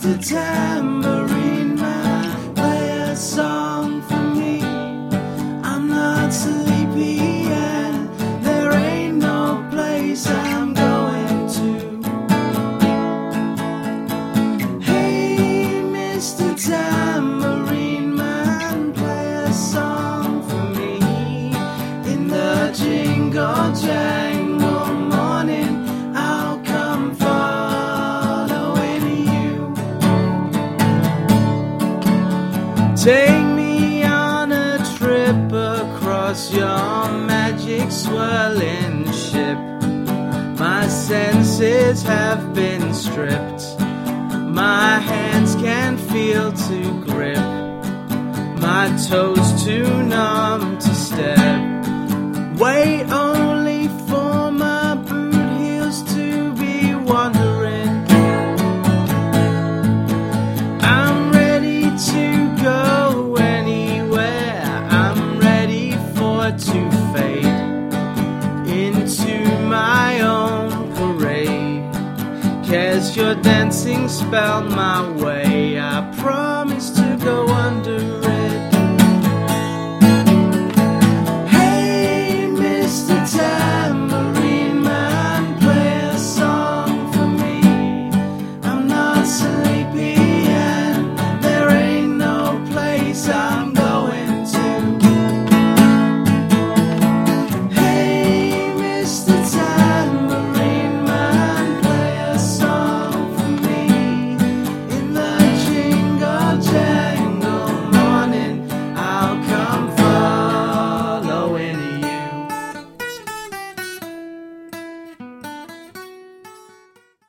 the tambourine man, play a song for me. I'm not sleepy yet. there ain't no place I'm going to. Hey, Mr. Tambourine Man, play a song for me in the jingle jangle. Take me on a trip across your magic swirling ship. My senses have been stripped. My hands can't feel to grip. My toes too numb to fade into my own parade. Cast your dancing spell my way. I promise.